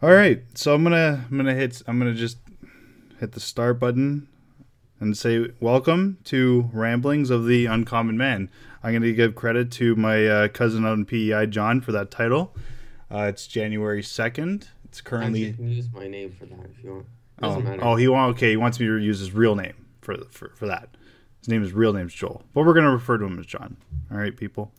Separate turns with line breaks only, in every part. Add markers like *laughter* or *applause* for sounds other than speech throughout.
All right, so I'm gonna I'm gonna hit I'm gonna just hit the start button and say welcome to Ramblings of the Uncommon Man. I'm gonna give credit to my uh, cousin on PEI, John, for that title. Uh, it's January second. It's currently.
Actually, you can use my name for that if you want.
Oh,
Doesn't matter.
oh, he want okay. He wants me to use his real name for for for that. His name is real name's Joel, but we're gonna refer to him as John. All right, people.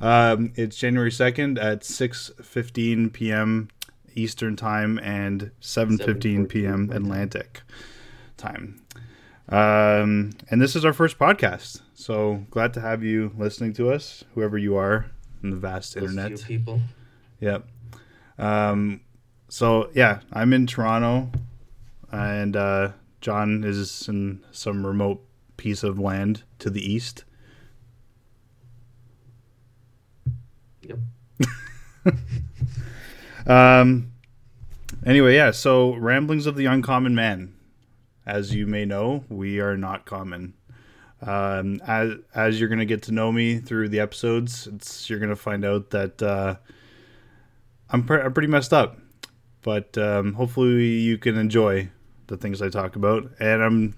Um, it's January second at six fifteen p.m. Eastern time and seven fifteen p.m. Atlantic time. Um, and this is our first podcast, so glad to have you listening to us, whoever you are in the vast
Those
internet.
people.
Yep. Um, so yeah, I'm in Toronto, and uh, John is in some remote piece of land to the east.
Yep. *laughs*
Um. Anyway, yeah. So ramblings of the uncommon man. As you may know, we are not common. Um, as as you're gonna get to know me through the episodes, it's you're gonna find out that uh, I'm, pre- I'm pretty messed up. But um, hopefully you can enjoy the things I talk about, and I'm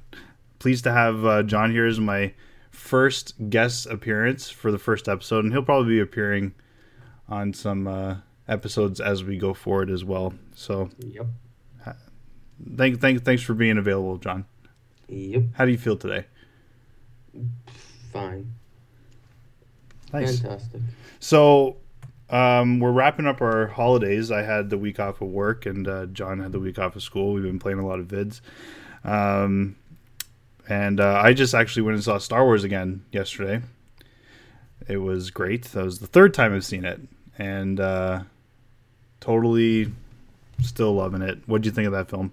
pleased to have uh, John here as my first guest appearance for the first episode, and he'll probably be appearing on some uh, episodes as we go forward as well. So
Yep.
thank thank thanks for being available, John.
Yep.
How do you feel today?
Fine.
Nice.
Fantastic.
So um, we're wrapping up our holidays. I had the week off of work, and uh, John had the week off of school. We've been playing a lot of vids. Um, and uh, I just actually went and saw Star Wars again yesterday. It was great. That was the third time I've seen it, and uh, totally still loving it. What do you think of that film?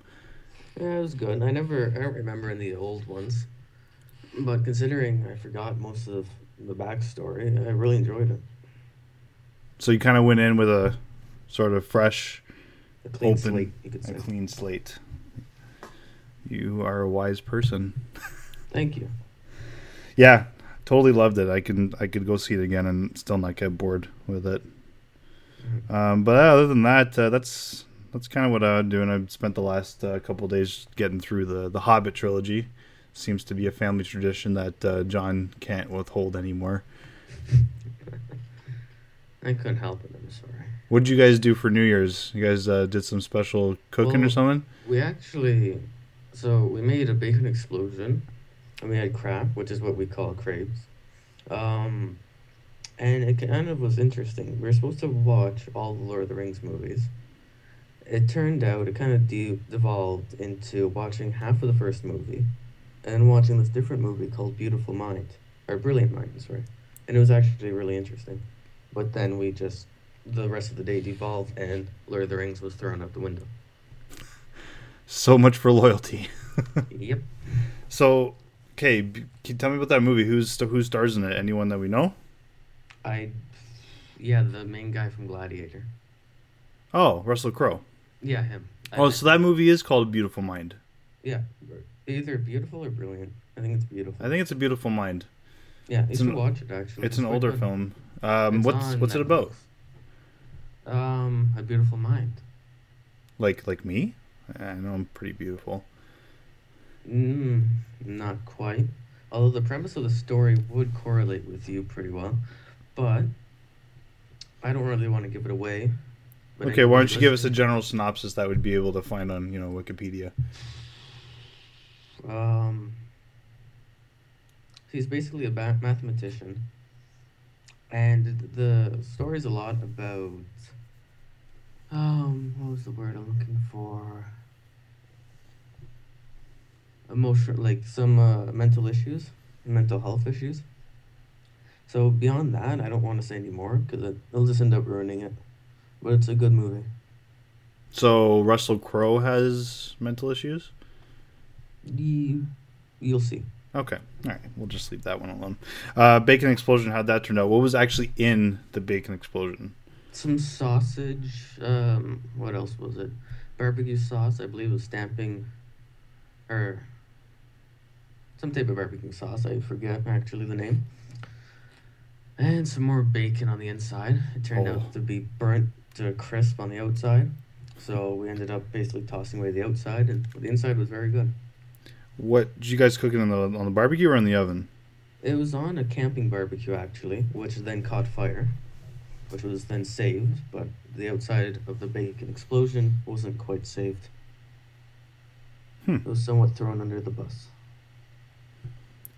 Yeah, it was good. I never, I don't remember any the old ones, but considering I forgot most of the backstory, I really enjoyed it.
So you kind of went in with a sort of fresh,
A clean
open,
slate, you could
a clean slate. You are a wise person.
Thank you.
Yeah, totally loved it. I can I could go see it again and still not get bored with it. Um, but other than that, uh, that's that's kind of what I'm doing. I've spent the last uh, couple of days getting through the the Hobbit trilogy. Seems to be a family tradition that uh, John can't withhold anymore. *laughs*
I couldn't help it. I'm sorry.
What did you guys do for New Year's? You guys uh, did some special cooking or something?
We actually, so we made a bacon explosion, and we had crap, which is what we call crepes. Um, and it kind of was interesting. We were supposed to watch all the Lord of the Rings movies. It turned out it kind of de- devolved into watching half of the first movie, and watching this different movie called Beautiful Mind, or Brilliant Mind, sorry. And it was actually really interesting. But then we just, the rest of the day devolved, and Lord of the Rings was thrown out the window.
So much for loyalty. *laughs*
Yep.
so, okay, can you tell me about that movie? Who's who stars in it? Anyone that we know?
I, yeah, the main guy from Gladiator.
Oh, Russell Crowe.
Yeah, him.
Oh, so that movie is called Beautiful Mind.
yeah, either beautiful or brilliant. I think it's beautiful.
I think it's a beautiful mind.
yeah, you
it's
should
an-
watch it actually.
It's an
quite
older
good.
film. Um,
It's
what's what's it about?
Um, A Beautiful Mind.
Like like me? I know I'm pretty beautiful.
Mm, not quite. Although the premise of the story would correlate with you pretty well, but I don't really want to give it away.
Okay, why don't you give us a general synopsis that we'd be able to find on you know Wikipedia?
Um, he's basically a mathematician, and the story's a lot about. Um, what was the word I'm looking for? Emotional, like some uh, mental issues, mental health issues. So beyond that, I don't want to say anymore because it, it'll just end up ruining it. But it's a good movie.
So Russell Crowe has mental issues.
You, you'll see.
Okay, all right, we'll just leave that one alone. Uh, Bacon Explosion. How'd that turn out? What was actually in the Bacon Explosion?
some sausage. Um, what else was it? Barbecue sauce, I believe, was stamping, or some type of barbecue sauce. I forget actually the name. And some more bacon on the inside. It turned
Oh.
out to be burnt to a crisp on the outside. So we ended up basically tossing away the outside, and the inside was very good.
What did you guys cook it on the on the barbecue or in the oven?
It was on a camping barbecue actually, which then caught fire, which was then saved, but the outside of the bacon explosion wasn't quite saved.
Hmm.
It was somewhat thrown under the bus.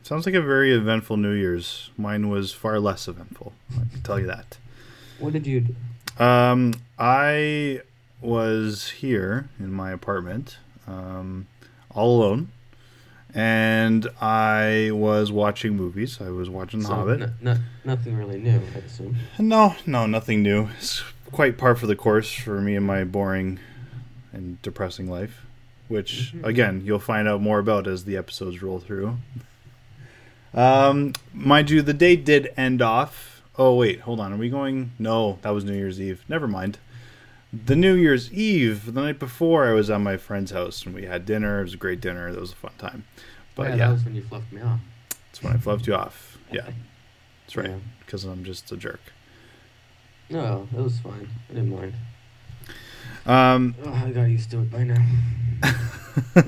Sounds like a very eventful New Year's. Mine was far less eventful. I can tell you that.
What did you do?
Um, I was here in my apartment, um, all alone, and I was watching movies. I was watching The
So,
Hobbit.
nothing really new, I assume.
No, no, nothing new. It's quite par for the course for me and my boring and depressing life, which
Mhm.
again you'll find out more about as the episodes roll through. Um, mind you, the day did end off. Oh wait, hold on. Are we going? No, that was New Year's Eve. Never mind. The New Year's Eve, the night before, I was at my friend's house and we had dinner. It was a great dinner. That was a fun time. But
yeah,
yeah,
that was when you fluffed me off.
that's when I fluffed you off. Yeah, *laughs* that's right.
Yeah.
Because I'm just a jerk.
No, it was fine. I didn't mind.
Um,
Oh, I got used to it by now. *laughs*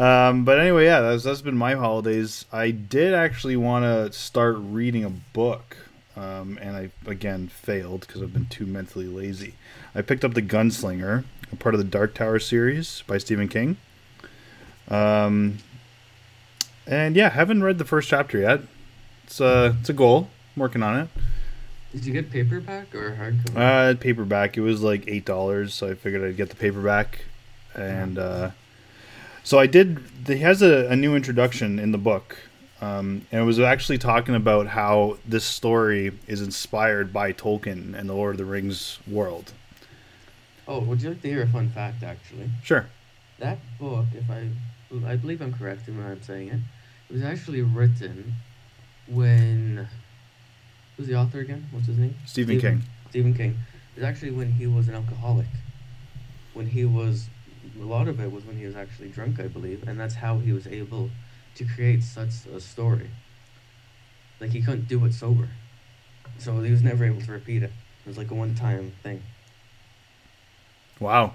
um, but anyway, yeah, that's that's been my holidays. I did actually want to start reading a book, um, and I again failed because I've been too mentally lazy. I picked up the Gunslinger, a part of the Dark Tower series by Stephen King. Um, and yeah, haven't read the first chapter yet. It's a it's a goal. I'm working on it.
Did you get paperback or hardcover?
Uh, paperback. It was like eight dollars, so I figured I'd get the paperback, and uh, so I did. He has a, a new introduction in the book, um, and it was actually talking about how this story is inspired by Tolkien and the Lord of the Rings world.
oh, would you like to hear a fun fact? Actually,
Sure.
that book, if I, I believe I'm correct in what I'm saying it, it was actually written when. Who's the author again? What's his name?
Stephen King.
Stephen King. It was actually when he was an alcoholic. When he was, a lot of it was when he was actually drunk, I believe, and that's how he was able to create such a story. Like he couldn't do it sober, so he was never able to repeat it. It was like a one-time thing.
Wow,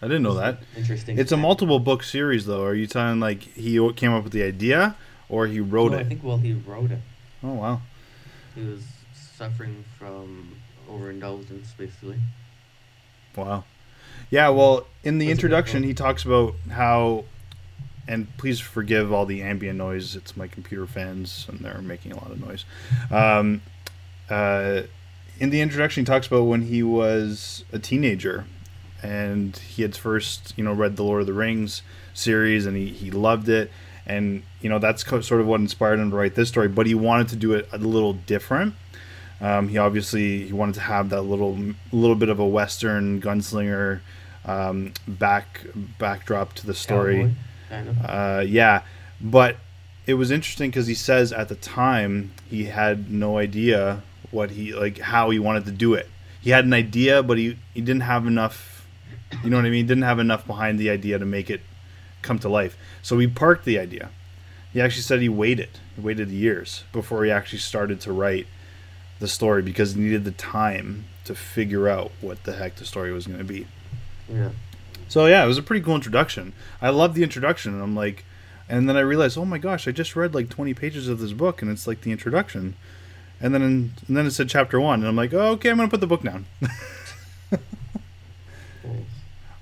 I didn't know that.
Interesting.
It's a multiple book series, though. Are you telling like he came up with the idea, or he wrote
No,
it?
I think well he wrote it.
Oh wow.
He was suffering from overindulgence, basically.
Wow. Yeah, well, in the
That's
introduction, he talks about how, and please forgive all the ambient noise. It's my computer fans, and they're making a lot of noise. Um, uh, in the introduction, he talks about when he was a teenager, and he had first, you know, read the Lord of the Rings series, and he, he loved it, and you know that's co- sort of what inspired him to write this story. But he wanted to do it a little different. Um, he obviously he wanted to have that little little bit of a western gunslinger um, back backdrop to the story.
Cowboy, kind of.
Uh, yeah, but it was interesting because he says at the time he had no idea what he like how he wanted to do it. He had an idea, but he he didn't have enough. You know what I mean? Didn't have enough behind the idea to make it come to life. So he parked the idea. He actually said he waited. He waited years before he actually started to write the story because he needed the time to figure out what the heck the story was going to be.
Yeah.
So yeah, it was a pretty cool introduction. I loved the introduction, and I'm like, and then I realized, oh my gosh, I just read like 20 pages of this book, and it's like the introduction, and then and then it said chapter one, and I'm like, oh, okay, I'm gonna put the book down.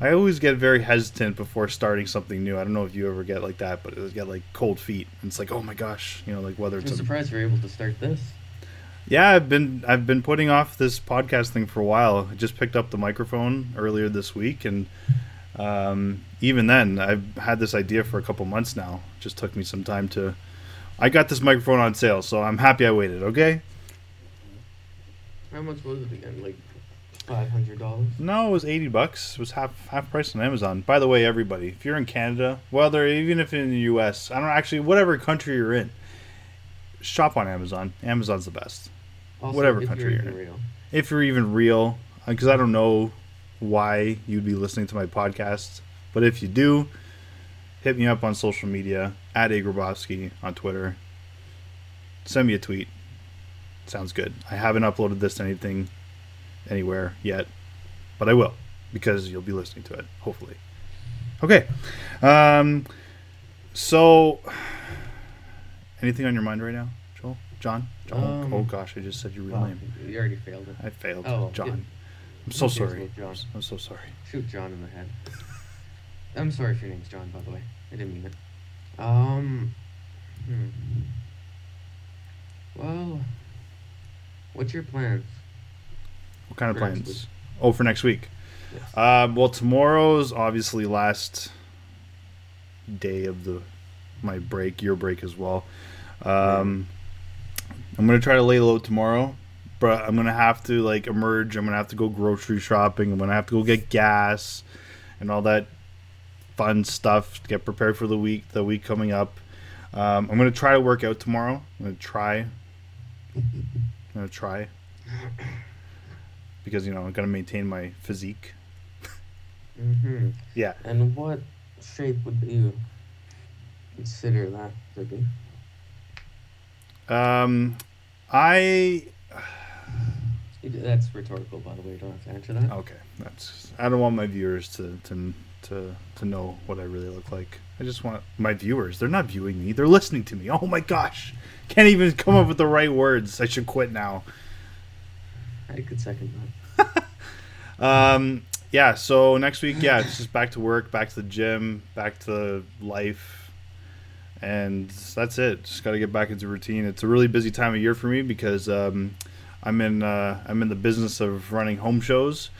I always get very hesitant before starting something new. I don't know if you ever get like that, but it get like cold feet. And it's like, oh my gosh, you know, like whether
I'm
it's a,
surprised you were able to start this.
Yeah, I've been I've been putting off this podcast thing for a while. I just picked up the microphone earlier this week, and um, even then, I've had this idea for a couple months now. It just took me some time to. I got this microphone on sale, so I'm happy I waited. Okay.
How much was it again? Like five hundred dollars.
No, it was eighty bucks. It was half half price on Amazon. By the way, everybody, if you're in Canada, whether even if in the U.S., I don't actually whatever country you're in, shop on Amazon. Amazon's the best.
Also,
Whatever country
you're
you're in. if you're even real, because I don't know why you'd be listening to my podcast, but if you do, hit me up on social media at Agrabowski on Twitter. Send me a tweet. Sounds good. I haven't uploaded this to anything anywhere yet, but I will. because you'll be listening to it, hopefully. Okay. Um, so, anything on your mind right now, Joel? John? John?
Um,
oh gosh, I just said your real
Well,
name.
you already failed it.
I failed.
Oh,
John.
yeah.
I'm so sorry.
John?
I'm so sorry.
Shoot John in the head. I'm sorry if your name's John, by the way. I didn't mean it. Um. Hmm. Well, what's your plans?
What kind of plans? Oh, for next week.
Yes.
Um, well, tomorrow's obviously last day of the my break, your break as well. Um, I'm gonna try to lay low tomorrow, but I'm gonna have to like emerge. I'm gonna have to go grocery shopping. I'm gonna have to go get gas and all that fun stuff to get prepared for the week. The week coming up. Um, I'm gonna try to work out tomorrow. I'm gonna try. I'm gonna try because you know I'm gonna maintain my physique.
Mm-hmm.
Yeah.
And what shape would you consider that to be?
Um, I
That's rhetorical, by the way. You don't have to answer that.
okay. That's I don't want my viewers to to to to know what I really look like. I just want my viewers. They're not viewing me. They're listening to me. Oh my gosh, can't even come up with the right words. I should quit now.
I could second that. *laughs*
Um, yeah. So next week, yeah, it's just back to work, back to the gym, back to life, and that's it. Just got to get back into routine. It's a really busy time of year for me because um, I'm in uh, I'm in the business of running home shows.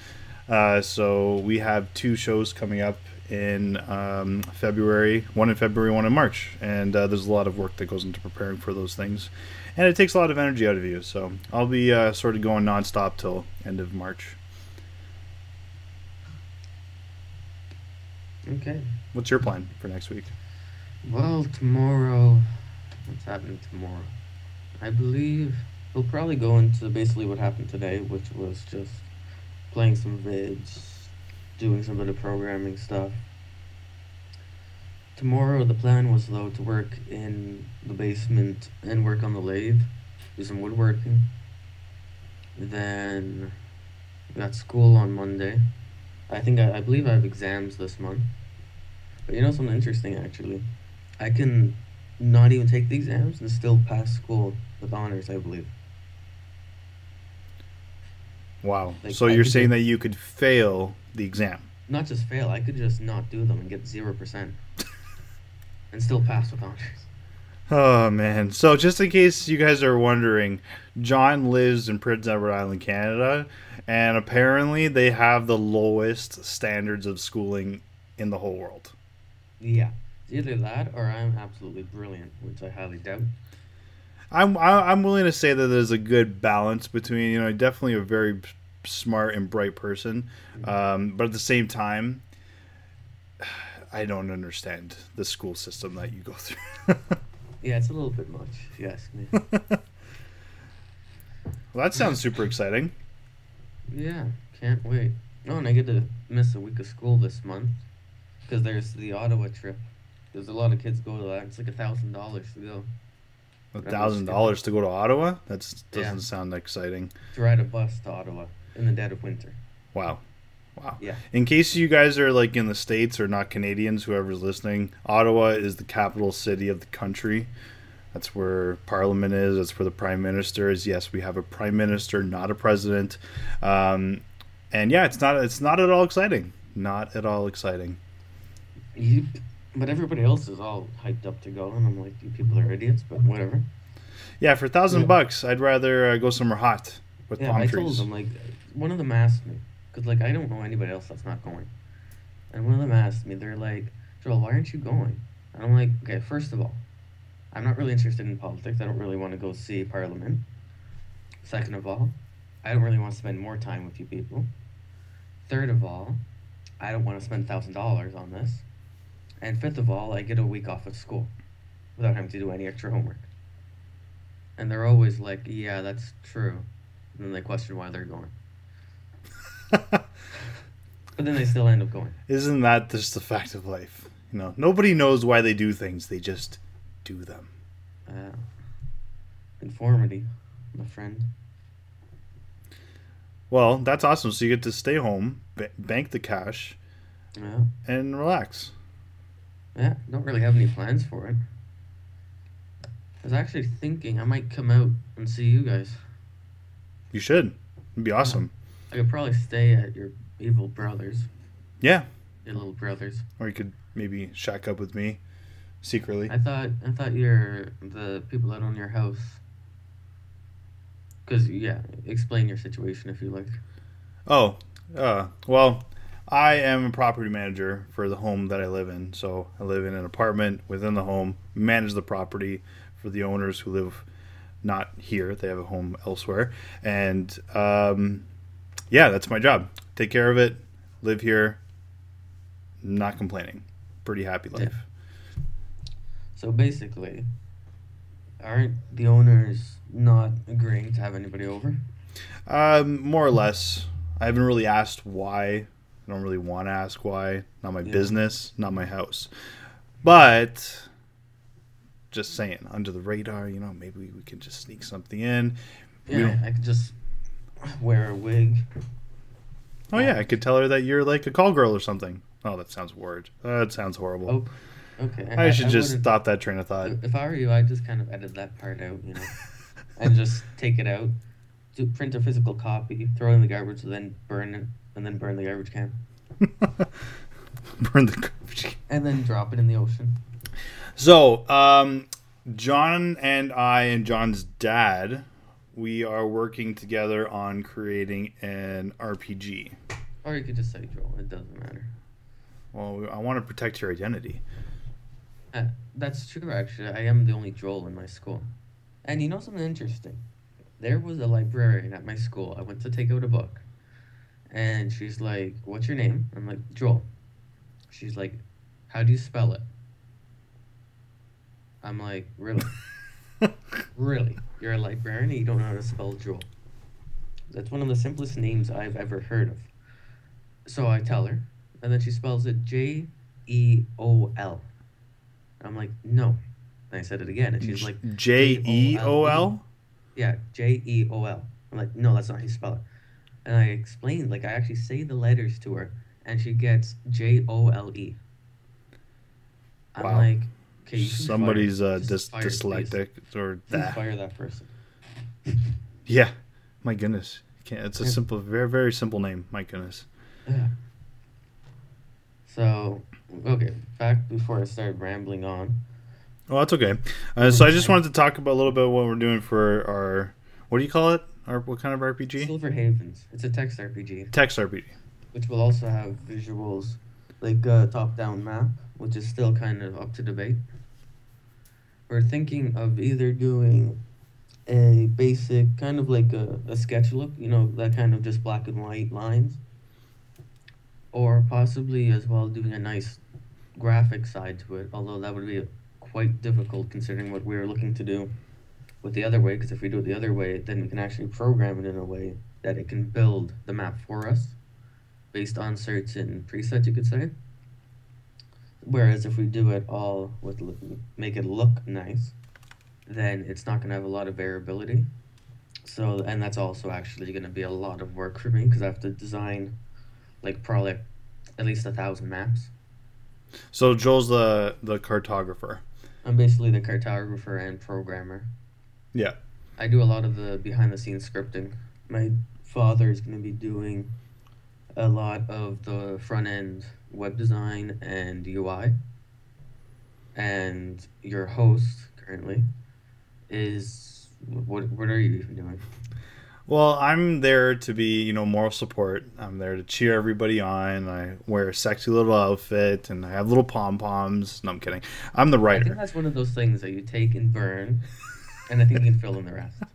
Uh, so we have two shows coming up in um, February, one in February, one in March, and uh, there's a lot of work that goes into preparing for those things, and it takes a lot of energy out of you. So I'll be uh, sort of going nonstop till end of March.
Okay.
What's your plan for next week?
Well, tomorrow, what's happening tomorrow? I believe we'll probably go into basically what happened today, which was just playing some vids, doing some bit of programming stuff. Tomorrow, the plan was though to work in the basement and work on the lathe, do some woodworking. Then, we got school on Monday. I think I, I believe I have exams this month. But you know something interesting actually? I can not even take the exams and still pass school with honors, I believe.
Wow.
Like,
so
I
you're saying
do-
that you could fail the exam?
Not just fail, I could just not do them and get 0% *laughs* and still pass with honors.
Oh man. So just in case you guys are wondering, John lives in Prince Edward Island, Canada, and apparently they have the lowest standards of schooling in the whole world.
Yeah. Either that or I'm absolutely brilliant, which I highly doubt.
I'm I'm willing to say that there's a good balance between you know definitely a very smart and bright person, um, but at the same time, *sighs* I don't understand the school system that you go through. *laughs*
Yeah, it's a little bit much, if you ask me. *laughs*
well, that sounds super exciting.
yeah, can't wait. Oh, and I get to miss a week of school this month because there's the Ottawa trip. There's a lot of kids go to that. It's like a thousand dollars to go.
A thousand dollars to go to Ottawa? That doesn't
Yeah.
sound exciting.
to ride a bus to Ottawa in the dead of winter.
Wow. Wow.
Yeah.
In case you guys are like in the States or not Canadians, whoever's listening, Ottawa is the capital city of the country. That's where Parliament is. That's where the Prime Minister is. Yes, we have a Prime Minister, not a president. Um, and yeah, it's not it's not at all exciting. Not at all exciting.
You, but everybody else is all hyped up to go, and I'm like, you people are idiots, but whatever.
Yeah, for a thousand
Yeah.
bucks, I'd rather uh, go somewhere hot with
Yeah,
palm
I
trees.
told them like, one of them asked me, cause like I don't know anybody else that's not going, and one of them asked me, they're like, Joel, why aren't you going? And I'm like, okay, first of all, I'm not really interested in politics. I don't really want to go see Parliament. Second of all, I don't really want to spend more time with you people. Third of all, I don't want to spend thousand dollars on this. And fifth of all, I get a week off of school without having to do any extra homework. And they're always like, yeah, that's true. And then they question why they're going. *laughs* But then they still end up going.
Isn't that just the fact of life? You know, nobody knows why they do things; they just do them.
Uh, conformity, my friend.
Well, that's awesome. So you get to stay home, ba- bank the cash,
Yeah.
and relax.
Yeah. Don't really have any plans for it. I was actually thinking I might come out and see you guys.
You should. It'd be awesome.
I could probably stay at your evil brothers,
Yeah.
your little brothers.
Or you could maybe shack up with me secretly.
I thought I thought you're the people that own your house. Cause yeah, explain your situation if you like.
Oh, uh, well, I am a property manager for the home that I live in. So I live in an apartment within the home, manage the property for the owners who live not here. They have a home elsewhere. And um, yeah, that's my job. Take care of it, live here, not complaining. Pretty happy life.
So basically, aren't the owners not agreeing to have anybody over?
Um, more or less. I haven't really asked why. I don't really want to ask why. Not my
Yeah.
business, not my house. But just saying, under the radar, you know, maybe we can just sneak something in.
Yeah, I could just wear a wig.
Oh yeah, I could tell her that you're like a call girl or something. Oh, that sounds weird. That sounds horrible.
Oh, okay.
I should just stop that train of thought.
If I were you, I'd just kind of edit that part out, you know, and just take it out, do print a physical copy, throw it in the garbage, and then burn it, and then burn the garbage can, *laughs*
Burn the garbage. can.
and then drop it in the ocean.
So, um, John and I and John's dad, we are working together on creating an RPG.
Or you could just say Joel. It doesn't matter.
Well, I want to protect your identity.
Uh, that's true, actually. I am the only Joel in my school. And you know something interesting? There was a librarian at my school. I went to take out a book. And she's like, What's your name? I'm like, Joel. She's like, How do you spell it? I'm like, Really? *laughs* really? You're a librarian and you don't know how to spell Joel? That's one of the simplest names I've ever heard of. So I tell her, and then she spells it J E O L. I'm like, no. And I said it again, and she's like,
J E O L.
yeah, J E O L. I'm like, no, that's not how you spell it. And I explained, like, I actually say the letters to her, and she gets J O L E. I'm
Wow.
like, okay, fire-
Somebody's uh,
just
dys-
fire, please.
dyslexic or
Please
that.
fire that person.
Yeah, my goodness. Can't, it's a
Yeah.
simple, very, very simple name. My goodness.
Yeah. So, okay, back before I started rambling on.
Well, that's okay. Uh, so I just wanted to talk about a little bit what we're doing for our, what do you call it? Our what kind of RPG?
Silver Havens. It's a text RPG.
Text RPG.
which will also have visuals like a top down map, which is still kind of up to debate. We're thinking of either doing a basic, kind of like a, a sketch look, you know, that kind of just black and white lines, or possibly as well doing a nice graphic side to it, although that would be quite difficult considering what we are looking to do with the other way, because if we do it the other way, then we can actually program it in a way that it can build the map for us based on certain presets, you could say. Whereas if we do it all with make it look nice, then it's not going to have a lot of variability. So, and that's also actually going to be a lot of work for me because I have to design, like probably at least a thousand maps.
So Joel's the the cartographer.
I'm basically the cartographer and programmer.
Yeah.
I do a lot of the behind the scenes scripting. My father is going to be doing a lot of the front end web design and UI. And your host currently is what what are you even doing?
Well, I'm there to be, you know, moral support. I'm there to cheer everybody on. I wear a sexy little outfit and I have little pom poms. No, I'm kidding. I'm the
I think
writer.
that's one of those things that you take and burn, *laughs* and I think you can fill in the rest. *laughs*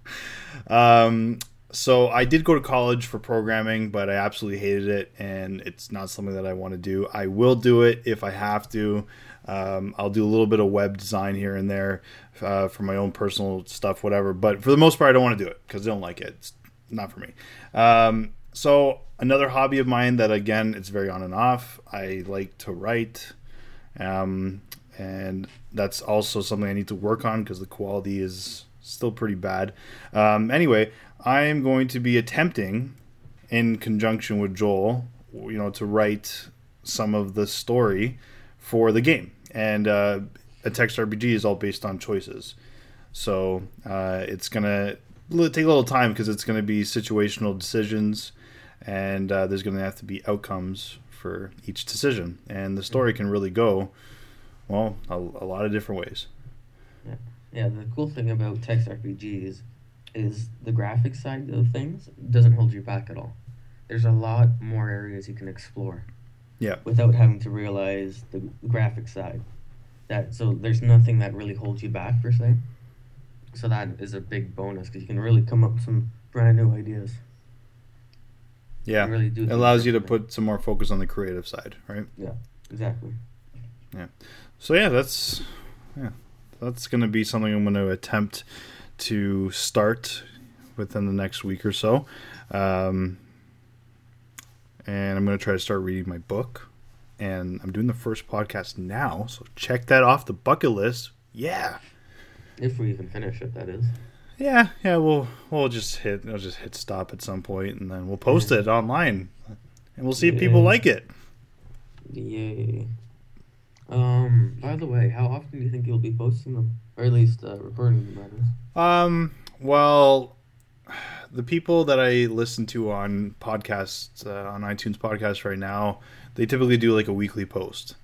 Um, so I did go to college for programming, but I absolutely hated it, and it's not something that I want to do. I will do it if I have to. Um, I'll do a little bit of web design here and there uh, for my own personal stuff, whatever. But for the most part, I don't want to do it because I don't like it. It's not for me. Um, so another hobby of mine that again, it's very on and off. I like to write. Um, and that's also something I need to work on because the quality is still pretty bad. Um, anyway, I am going to be attempting in conjunction with Joel, you know, to write some of the story for the game. And uh, a text RPG is all based on choices. So uh, it's going to take a little time because it's going to be situational decisions and uh, there's going to have to be outcomes for each decision. And the story can really go, well, a, a lot of different ways.
Yeah. the cool thing about text RPGs is the graphic side of things doesn't hold you back at all. There's a lot more areas you can explore.
Yeah.
Without having to realize the graphic side. That so there's nothing that really holds you back per se. So that is a big bonus because you can really come up with some brand new ideas.
Yeah,
really do
it allows you to
differently.
put some more focus on the creative side, right? Yeah.
Exactly. Yeah.
So yeah, that's yeah, that's going to be something I'm going to attempt to start within the next week or so, um, and I'm going to try to start reading my book. And I'm doing the first podcast now, so check that off the bucket list. Yeah,
If we even finish it, that is.
yeah, yeah. We'll we'll just hit we'll just hit stop at some point, and then we'll post
Yeah.
it online, and we'll see if people like it.
Yay. Um, by the way, how often do you think you'll be posting them? Or at least uh, recording them.
Um, well, the people that I listen to on podcasts, uh, on iTunes podcasts right now, they typically do like a weekly post.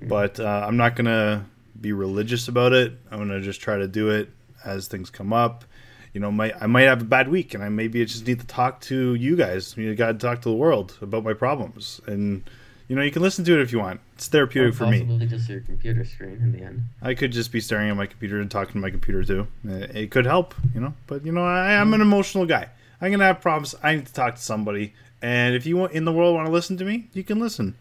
Mm.
But uh, I'm not going to be religious about it. I'm to just try to do it as things come up. You know, might I might have a bad week, and I maybe I just need to talk to you guys. You got to talk to the world about my problems, and you know, you can listen to it if you want. It's therapeutic
Or
for me.
possibly just your computer screen in the end.
I could just be staring at my computer and talking to my computer too. It could help, you know. But you know, I am an emotional guy. I'm gonna have problems. I need to talk to somebody, and if you want in the world want to listen to me, you can listen.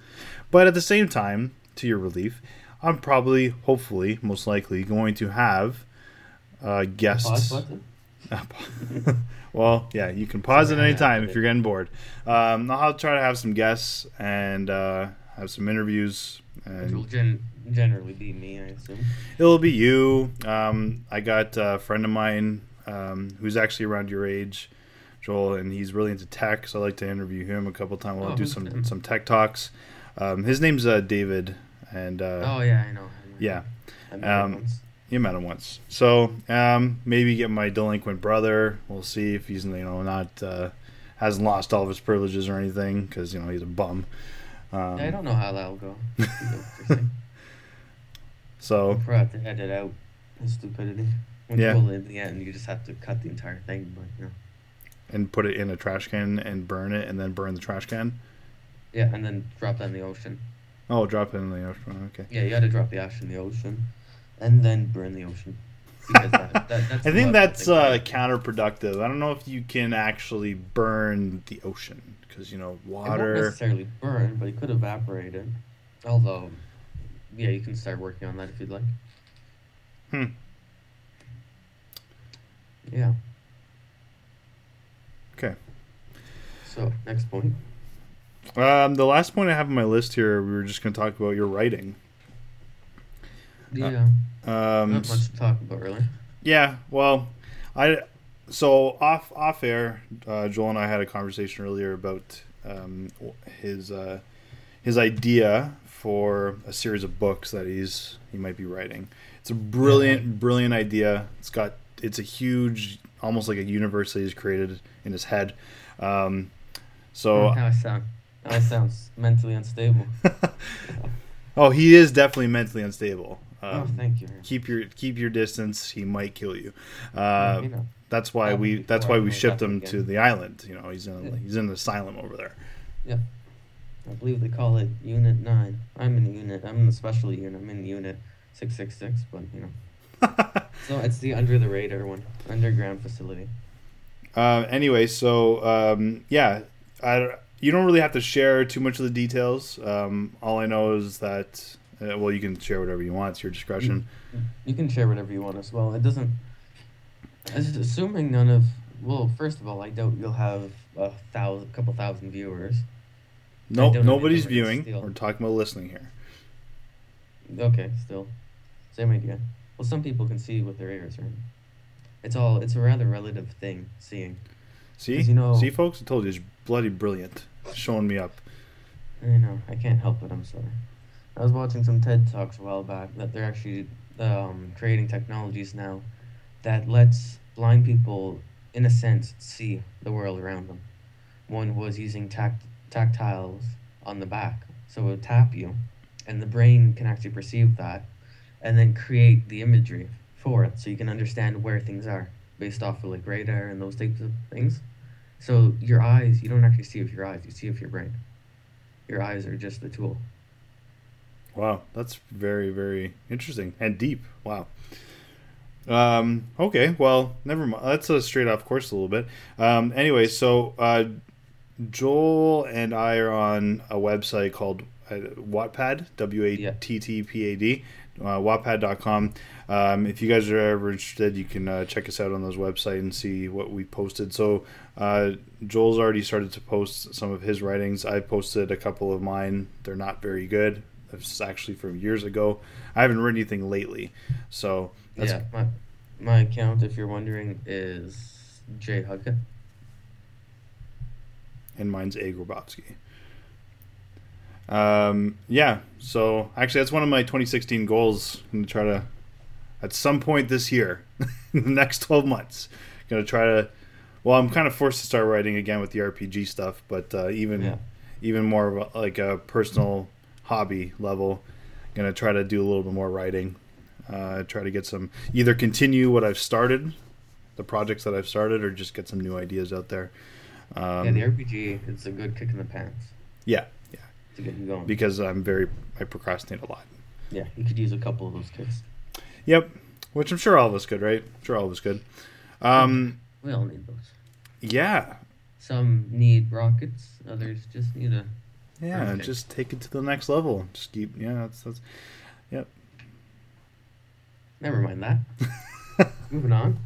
But at the same time, to your relief, I'm probably, hopefully, most likely going to have uh,
Pause
guests. *laughs* well, yeah, you can pause at
Yeah,
any time if you're getting bored. Um, I'll try to have some guests and uh, have some interviews. It'll
gen- generally be me, I assume.
it'll be you. Um, I got a friend of mine um, who's actually around your age, Joel, and he's really into tech. So I like to interview him a couple times. We'll
Oh,
do some some tech talks. Um, his name's uh, David, and uh,
oh, yeah, I know.
yeah,
I met him
um,
once.
you met him once. So um, maybe get my delinquent brother. We'll see if he's you know not uh, hasn't lost all of his privileges or anything because you know he's a bum. Um,
I don't know how that'll go. *laughs*
So
We'll have to edit out stupidity. Which
Yeah.
will, in the end, you just have to cut the entire thing, but, you know.
and put it in a trash can and burn it, and then burn the trash can.
Yeah, and then drop that in the ocean.
Oh, drop it in the ocean. Okay.
Yeah, you gotta drop the ash in the ocean, and then burn the ocean. That, that, that's *laughs*
I think that's uh, counterproductive. I don't know if you can actually burn the ocean because you know
It won't
water.
necessarily burn, but it could evaporate it. Although, yeah, you can start working on that if you'd like.
Hmm.
Yeah.
Okay.
So next point.
Um, the last point I have on my list here, we were just going to talk about your writing.
Yeah.
Um,
not much to talk about really.
Yeah, well, I so off off air, uh, Joel and I had a conversation earlier about um, his uh, his idea for a series of books that he's he might be writing. It's a brilliant, brilliant idea. It's got it's a huge, almost like a universe that he's created in his head. Um, so
I sound. I sounds mentally unstable. *laughs*
oh, he is definitely mentally unstable.
Oh,
Um,
thank you.
keep your keep your distance. He might kill you. Uh,
you know.
That's why we. That's why we shipped him
again.
to the island. You know, he's in.
Yeah.
He's in an asylum over there.
Yeah, I believe they call it Unit Nine. I'm in the Unit. I'm in the special unit. I'm in Unit Six Six Six. But you know, *laughs* so it's the under the radar one, underground facility.
uh, anyway, so um, yeah, I, you don't really have to share too much of the details. Um, all I know is that. Uh, well, you can share whatever you want. It's your discretion.
You can share whatever you want as well. It doesn't. It's assuming none of. Well, first of all, I doubt you'll have a thousand, couple thousand viewers.
No,
don't
nobody's viewing. We're talking about listening here.
Okay, still, same idea. Well, some people can see with their ears, right? It's all. It's a rather relative thing. Seeing.
See,
you know-
see, folks, I told you, it's bloody brilliant. Showing me up.
I know. I can't help it. I'm sorry. I was watching some TED talks a while back that they're actually um, creating technologies now that lets blind people, in a sense, see the world around them. One was using tact- tactiles on the back, so it would tap you, and the brain can actually perceive that, and then create the imagery for it, so you can understand where things are based off of like radar and those types of things. So your eyes, you don't actually see with your eyes, you see with your brain. Your eyes are just the tool.
Wow, that's very, very interesting and deep. Wow. Um, okay, well, never mind. That's a straight off course a little bit. Um, anyway, so uh, Joel and I are on a website called uh, Wattpad, W A T T P A D, uh, wattpad.com. Um, if you guys are ever interested, you can uh, check us out on those website and see what we posted. So uh, Joel's already started to post some of his writings. I posted a couple of mine. They're not very good. It's actually from years ago. I haven't written anything lately, so that's
yeah, my my account, if you're wondering, is Jay Huggett.
and mine's A. Grabowski. Um, yeah, so actually, that's one of my 2016 goals. I'm gonna try to, at some point this year, *laughs* in the next 12 months, gonna try to. Well, I'm kind of forced to start writing again with the RPG stuff, but uh, even
Yeah.
even more of a, like a personal hobby level, gonna try to do a little bit more writing. Uh, try to get some either continue what I've started, the projects that I've started, or just get some new ideas out there. Um,
yeah, the RPG, it's a good kick in the pants
yeah, yeah.
to get you going.
because I'm very I procrastinate a lot.
yeah, you could use a couple of those kicks.
Yep, which I'm sure all of us could, right? I'm sure all of us could. Um,
We all need those.
yeah,
Some need rockets, others just need a.
yeah. Just take it to the next level. Just keep, yeah. That's, that's yep.
Never mind that. *laughs* Moving on.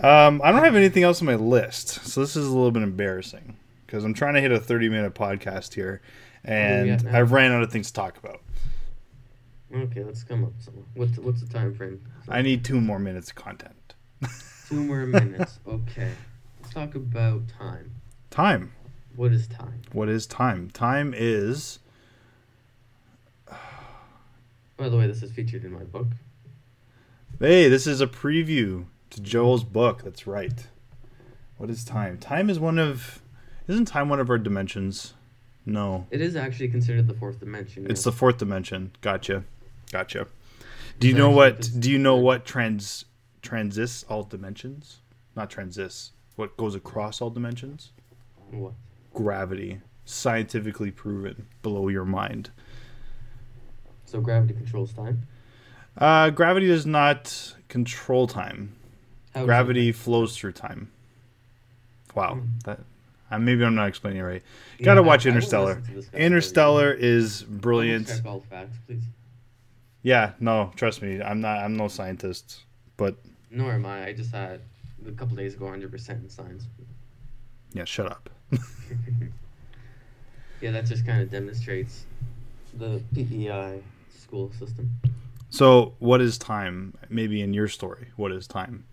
Um, I don't have anything else on my list, so this is a little bit embarrassing because I'm trying to hit a 30 minute podcast here, and? I've ran out of things to talk about.
Okay, let's come up with. What's what's the time frame?
I need two more minutes of content.
Two more minutes. Okay. Let's talk about time.
time.
What is time?
What is time? Time is
By the way, this is featured in my book.
Hey, this is a preview to Joel's book. That's right. What is time? Time is one of. Isn't time one of our dimensions? No.
It is actually considered the fourth dimension.
It's the fourth dimension. Gotcha. Gotcha. Do you know what? Do you know what trans transits all dimensions? Not transits. What goes across all dimensions?
What?
Gravity. Scientifically proven. Blow your mind.
So gravity controls time.
Uh, gravity does not control time.
How
Gravity flows through time. Wow,
Hmm.
that uh, maybe I'm not explaining it right.
Yeah,
Gotta watch
I
Interstellar.
to this
Interstellar is brilliant.
Check all facts, please.
Yeah, no, trust me, I'm not. I'm no scientist, but
Nor am I. I just had a couple days ago 100% in science.
yeah, shut up.
Yeah, that just kind of demonstrates the PEI school system.
So, what is time? Maybe in your story, what is time?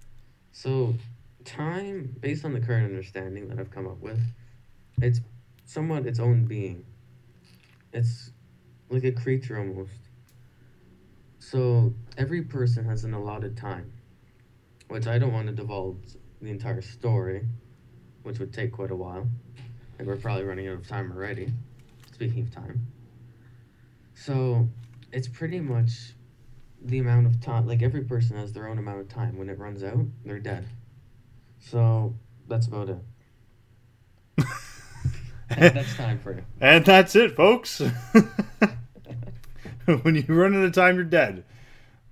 So, time, based on the current understanding that I've come up with, it's somewhat its own being. It's like a creature almost. So, every person has an allotted time, which I don't want to divulge the entire story, which would take quite a while. And we're probably running out of time already, speaking of time. So, it's pretty much the amount of time like every person has their own amount of time when it runs out they're dead so that's about it *laughs* That- that's time for you
And that's it, folks. *laughs* when you run out of time, you're dead.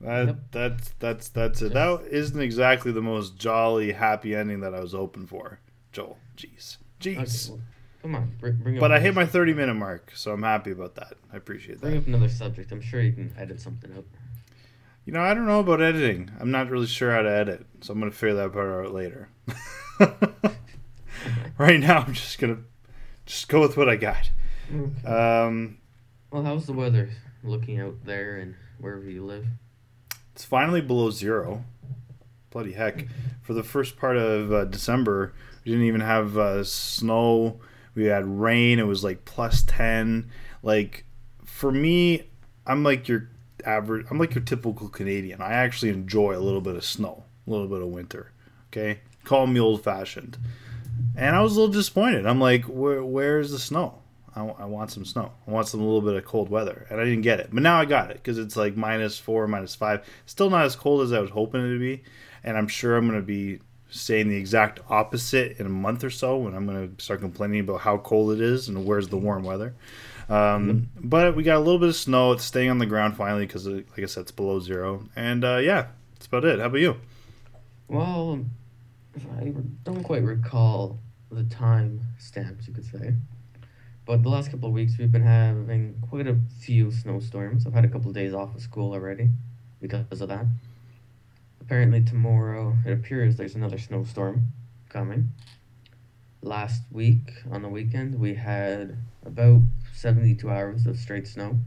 That,
Yep.
That's that's that's it. That isn't exactly the most jolly, happy ending that I was hoping for, Joel. Jeez,
okay,
jeez.
well, come on bring, bring up
But I hit my 30 minute mark, so I'm happy about that. I appreciate that.
bring up another subject i'm sure you can edit something out
You know, I don't know about editing. I'm not really sure how to edit, so I'm gonna figure that part out later. *laughs* right now, I'm just gonna just go with what I got.
Okay.
Um,
well how's the weather looking out there and wherever you live
It's finally below zero. Bloody heck. For the first part of uh, December, We didn't even have uh, snow. We had rain. It was like plus ten. Like for me, I'm like your average. I'm like your typical Canadian. I actually enjoy a little bit of snow, a little bit of winter. Okay, call me old fashioned. And I was a little disappointed. I'm like, Where, where's the snow? I, I want some snow. I want some a little bit of cold weather, and I didn't get it. But now I got it because it's like minus four, minus five. Still not as cold as I was hoping it to be, and I'm sure I'm gonna be saying the exact opposite in a month or so when I'm gonna start complaining about how cold it is and where's the warm weather. Um, mm-hmm. But we got a little bit of snow. It's staying on the ground finally because, like I said, it's below zero. And uh, yeah, that's about it. How about you?
Well, I don't quite recall the time stamps, you could say. But the last couple of weeks, we've been having quite a few snowstorms. I've had a couple of days off of school already because of that. Apparently, tomorrow, it appears there's another snowstorm coming. Last week, on the weekend, we had about 72 hours of straight snow.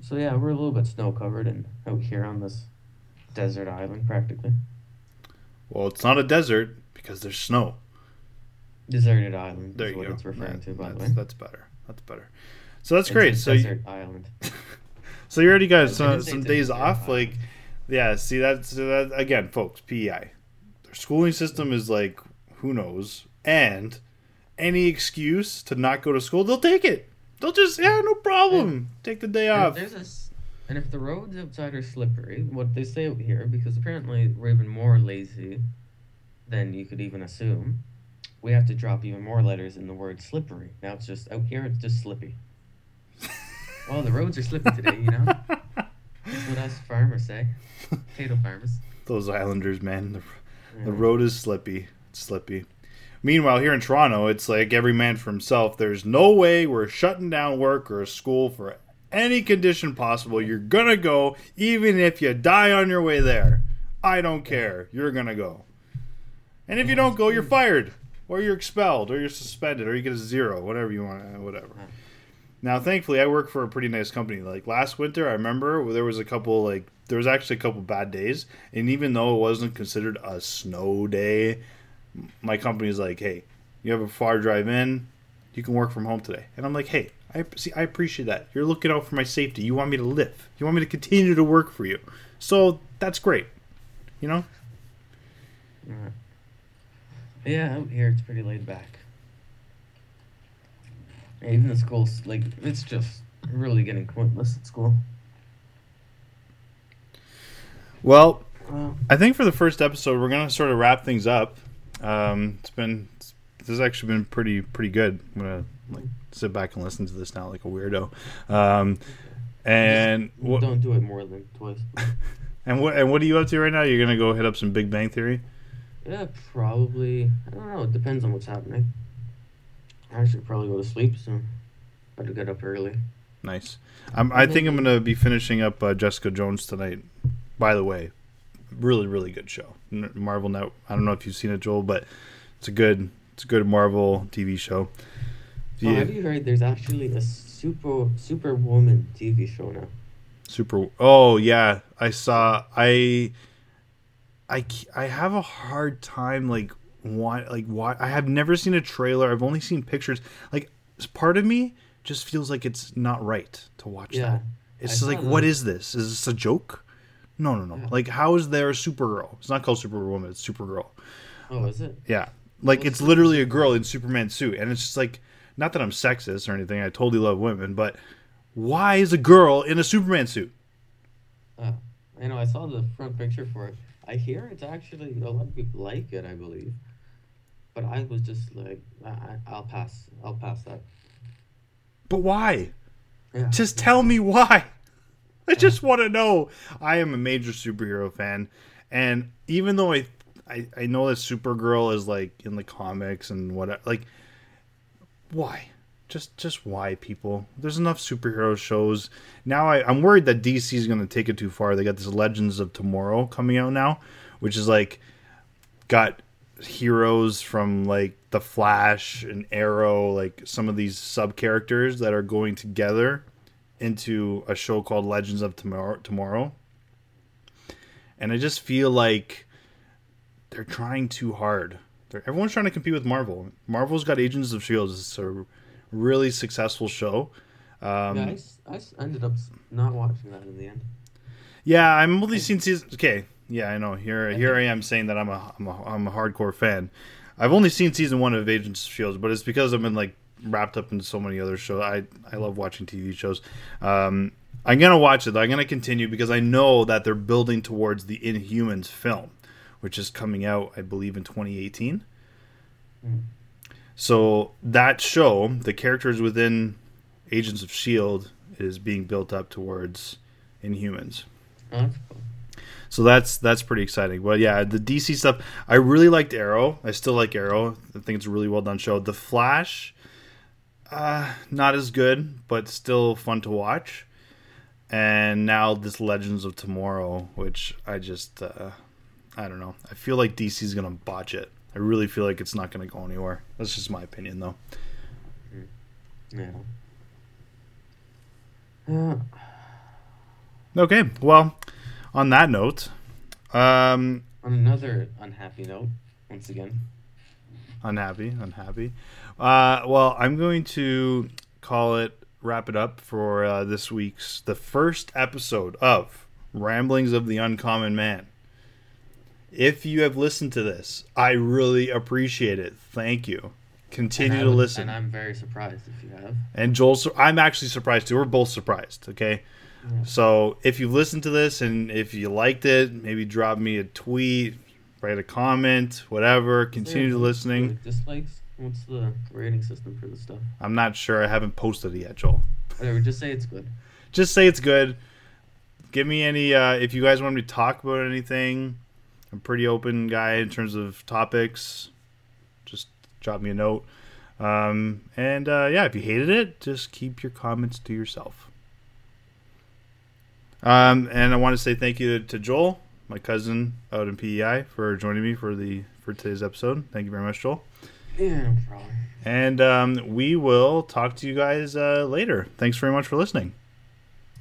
So, yeah, we're a little bit snow covered and out here on this desert island practically.
Well, it's not a desert because there's snow.
Deserted island.
There you
what
go.
It's referring
That-
to, by the
that's,
way.
that's better. That's better. So that's
It's
great. So you,
desert island. *laughs*
so you already got some, some days off.
island.
Like, yeah. See that's that again, folks. PEI. Their schooling system is like who knows, and any excuse to not go to school, they'll take it. They'll just yeah, no problem. Take the day
if
off.
there's a and if the roads outside are slippery, what they say out here, because apparently we're even more lazy than you could even assume, we have to drop even more letters in the word slippery. Now it's just out here, it's just slippy. *laughs* well, the roads are slippy today, you know. *laughs* That's farmers eh? say. *laughs* Potato farmers.
Those Islanders, man. The,
Yeah.
the road is slippy. It's slippy. Meanwhile, here in Toronto, it's like every man for himself. There's no way we're shutting down work or school for any condition possible. You're gonna go, even if you die on your way there. I don't care. You're gonna go. And if you don't go, you're fired, or you're expelled, or you're suspended, or you get a zero, whatever you want, whatever. Now, thankfully, I work for a pretty nice company. Like last winter, I remember there was a couple like there was actually a couple bad days, and even though it wasn't considered a snow day, my company's like, "Hey, you have a far drive in, you can work from home today." And I'm like, "Hey, I see, I appreciate that. You're looking out for my safety. You want me to live. You want me to continue to work for you. So that's great. You know."
Yeah, out here it's pretty laid back. Even the school's like it's just really getting pointless at school.
Well,
Well,
I think for the first episode, we're gonna sort of wrap things up. Um, it's been this has actually been pretty pretty good. I'm gonna like sit back and listen to this now like a weirdo. Um, and what
don't do it more than twice. *laughs*
and what and what are you up to right now? You're gonna go hit up some Big Bang Theory.
Yeah, probably. I don't know. It depends on what's happening. I should probably go to sleep soon. Better get up early.
Nice. I'm, I think I'm gonna be finishing up uh, Jessica Jones tonight. By the way, really really good show. Marvel Net. I don't know if you've seen it, Joel, but it's a good it's a good Marvel TV show.
Oh, have you heard? There's actually a super Superwoman TV show now.
Super. Oh yeah, I saw. I. I, I have a hard time like why like why I have never seen a trailer. I've only seen pictures. Like part of me just feels like it's not right to watch
Yeah,
that. It's just like what is this? Is this a joke? No, no, no.
Yeah.
Like how is there a Supergirl? It's not called Superwoman. It's Supergirl.
Oh, is it?
Yeah. Like it's literally a girl in Superman suit, and it's just like not that I'm sexist or anything. I totally love women, but why is a girl in a Superman suit?
Oh, I know. I saw the front picture for it. I hear it's actually a lot of people like it. I believe, but I was just like, I, I- I'll pass. I'll pass that.
But why?
Yeah.
Just tell me why. *laughs* I just want to know. I am a major superhero fan, and even though I, I, I know that Supergirl is like in the comics and what, like, why? Just, just why people? There's enough superhero shows now. I, I'm worried that DC is going to take it too far. They got this Legends of Tomorrow coming out now, which is like got heroes from like the Flash and Arrow, like some of these sub characters that are going together into a show called Legends of Tomorrow. Tomorrow, and I just feel like they're trying too hard. They're, everyone's trying to compete with Marvel. Marvel's got Agents of Shield. It's a really successful show. Um,
yeah, I I, ended up not watching that in the end.
Yeah, I'm only seen season. Okay, yeah, I know. Here,
I
here I am saying that I'm a, I'm a, I'm a hardcore fan. I've only seen season one of Agents of Shield, but it's because I've been like wrapped up in so many other shows. I, I love watching TV shows. Um, I'm gonna watch it. though. I'm gonna continue because I know that they're building towards the Inhumans film, which is coming out, I believe, in 2018.
Hmm.
So that show, the characters within Agents of Shield, is being built up towards Inhumans.
That's cool.
So that's that's pretty exciting. But yeah, the DC stuff. I really liked Arrow. I still like Arrow. I think it's a really well done show. The Flash, uh, not as good, but still fun to watch. And now this Legends of Tomorrow, which I just uh, I don't know. I feel like DC's gonna botch it. I really feel like it's not gonna go anywhere. That's just my opinion, though.
Yeah. Uh,
Okay, well, on that note, um,
on another unhappy note, once again,
unhappy unhappy. Uh well i'm going to call it wrap it up for uh, this week's the first episode of ramblings of the uncommon man. If you have listened to this i really appreciate it. Thank you. Continue to
would-
listen.
and I'm very surprised if you have.
and joel i'm actually surprised too. We're both surprised okay
Yeah.
so if you've listened to this and if you liked it maybe drop me a tweet write a comment whatever continue
there
listening
Dislikes? What's the rating system for this stuff?
I'm not sure. I haven't posted it yet, Joel.
Whatever, just say it's good.
Just say it's good. Give me any uh, if you guys want me to talk about anything. I'm a pretty open guy in terms of topics. Just drop me a note. Um, and uh, yeah, if you hated it, just keep your comments to yourself. Um, and I want to say thank you to Joel, my cousin out in PEI, for joining me for the for today's episode. Thank you very much, Joel.
Yeah, no problem.
And um, we will talk to you guys uh, later. Thanks very much for listening.